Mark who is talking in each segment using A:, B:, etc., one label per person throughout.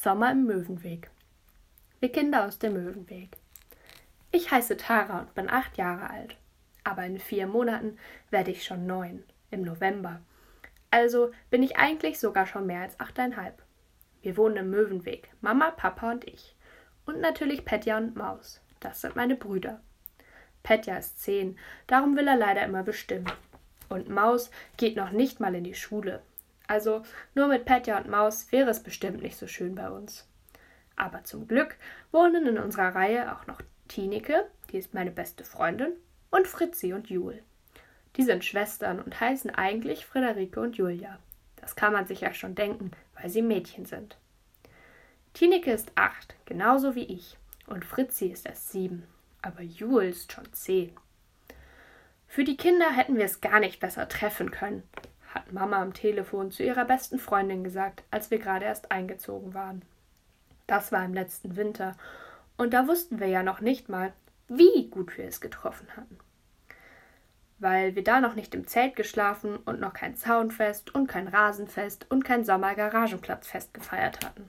A: Sommer im Möwenweg. Wir Kinder aus dem Möwenweg. Ich heiße Tara und bin acht Jahre alt. Aber in vier Monaten werde ich schon neun, im November. Also bin ich eigentlich sogar schon mehr als achteinhalb. Wir wohnen im Möwenweg, Mama, Papa und ich. Und natürlich Petja und Maus. Das sind meine Brüder. Petja ist zehn, darum will er leider immer bestimmen. Und Maus geht noch nicht mal in die Schule. Also nur mit Petja und Maus wäre es bestimmt nicht so schön bei uns. Aber zum Glück wohnen in unserer Reihe auch noch Tineke, die ist meine beste Freundin, und Fritzi und Jul. Die sind Schwestern und heißen eigentlich Friederike und Julia. Das kann man sich ja schon denken, weil sie Mädchen sind. Tineke ist acht, genauso wie ich, und Fritzi ist erst sieben, aber Jul ist schon zehn. Für die Kinder hätten wir es gar nicht besser treffen können, hat Mama am Telefon zu ihrer besten Freundin gesagt, als wir gerade erst eingezogen waren. Das war im letzten Winter, und da wussten wir ja noch nicht mal, wie gut wir es getroffen hatten. Weil wir da noch nicht im Zelt geschlafen und noch kein Zaunfest und kein Rasenfest und kein Sommergaragenplatzfest gefeiert hatten.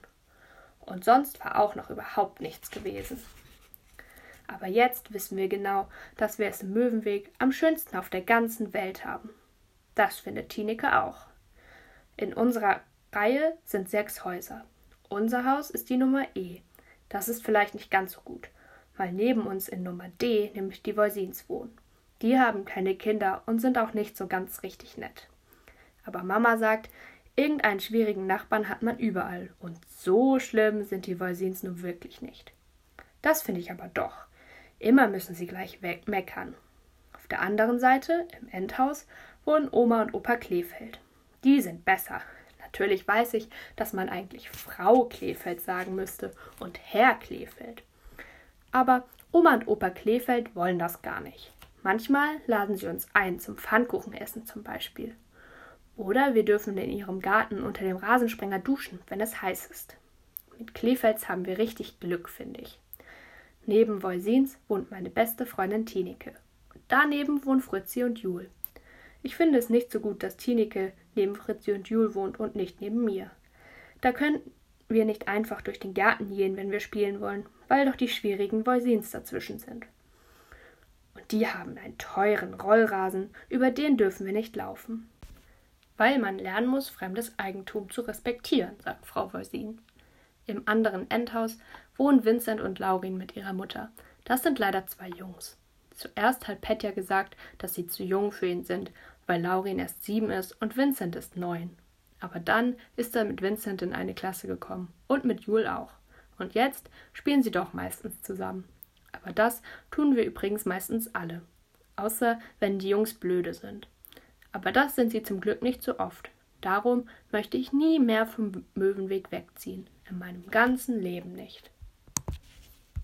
A: Und sonst war auch noch überhaupt nichts gewesen. Aber jetzt wissen wir genau, dass wir es im Möwenweg am schönsten auf der ganzen Welt haben. Das findet Tineke auch. In unserer Reihe sind sechs Häuser. Unser Haus ist die Nummer E. Das ist vielleicht nicht ganz so gut, weil neben uns in Nummer D nämlich die Voisins wohnen. Die haben keine Kinder und sind auch nicht so ganz richtig nett. Aber Mama sagt, irgendeinen schwierigen Nachbarn hat man überall und so schlimm sind die Voisins nun wirklich nicht. Das finde ich aber doch. Immer müssen sie gleich meckern. Auf der anderen Seite, im Endhaus, wohnen Oma und Opa Kleefeld. Die sind besser. Natürlich weiß ich, dass man eigentlich Frau Kleefeld sagen müsste und Herr Kleefeld. Aber Oma und Opa Kleefeld wollen das gar nicht. Manchmal laden sie uns ein zum Pfannkuchenessen zum Beispiel. Oder wir dürfen in ihrem Garten unter dem Rasensprenger duschen, wenn es heiß ist. Mit Kleefelds haben wir richtig Glück, finde ich. Neben Voisins wohnt meine beste Freundin Tineke. Und daneben wohnen Fritzi und Jul. Ich finde es nicht so gut, dass Tineke neben Fritzi und Jul wohnt und nicht neben mir. Da können wir nicht einfach durch den Garten gehen, wenn wir spielen wollen, weil doch die schwierigen Voisins dazwischen sind. Und die haben einen teuren Rollrasen, über den dürfen wir nicht laufen. Weil man lernen muss, fremdes Eigentum zu respektieren, sagt Frau Voisin. Im anderen Endhaus wohnen Vincent und Laurin mit ihrer Mutter. Das sind leider zwei Jungs. Zuerst hat Petja gesagt, dass sie zu jung für ihn sind, weil Laurin erst sieben ist und Vincent ist neun. Aber dann ist er mit Vincent in eine Klasse gekommen und mit Jul auch. Und jetzt spielen sie doch meistens zusammen. Aber das tun wir übrigens meistens alle. Außer wenn die Jungs blöde sind. Aber das sind sie zum Glück nicht so oft. Darum möchte ich nie mehr vom Möwenweg wegziehen. In meinem ganzen Leben nicht.